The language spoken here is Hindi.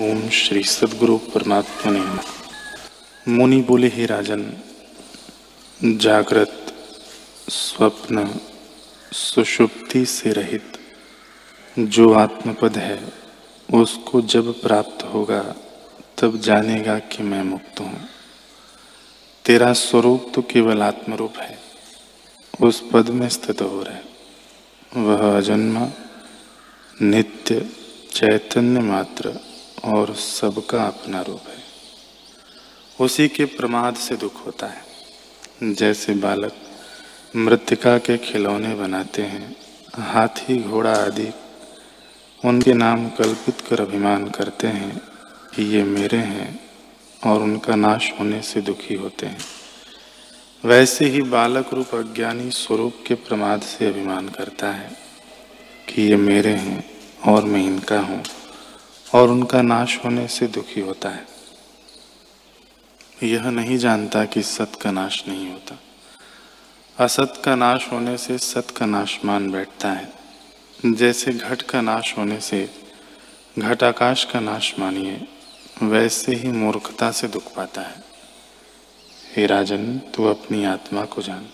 ओम श्री सदगुरु परमात्मा ने मुनि बोले, हे राजन, जागृत, स्वप्न, सुषुप्ति से रहित जो आत्मपद है, उसको जब प्राप्त होगा, तब जानेगा कि मैं मुक्त हूँ। तेरा स्वरूप तो केवल आत्मरूप है, उस पद में स्थित हो। रहे वह अजन्मा, नित्य, चैतन्य मात्र और सबका अपना रूप है। उसी के प्रमाद से दुख होता है। जैसे बालक मृतिका के खिलौने बनाते हैं, हाथी, घोड़ा आदि, उनके नाम कल्पित कर अभिमान करते हैं कि ये मेरे हैं और उनका नाश होने से दुखी होते हैं। वैसे ही बालक रूप अज्ञानी स्वरूप के प्रमाद से अभिमान करता है कि ये मेरे हैं और मैं इनका हूँ। और उनका नाश होने से दुखी होता है। यह नहीं जानता कि सत का नाश नहीं होता। असत का नाश होने से सत का नाश मान बैठता है। जैसे घट का नाश होने से घट आकाश का नाश मानिए, वैसे ही मूर्खता से दुख पाता है। हे राजन, तू अपनी आत्मा को जान।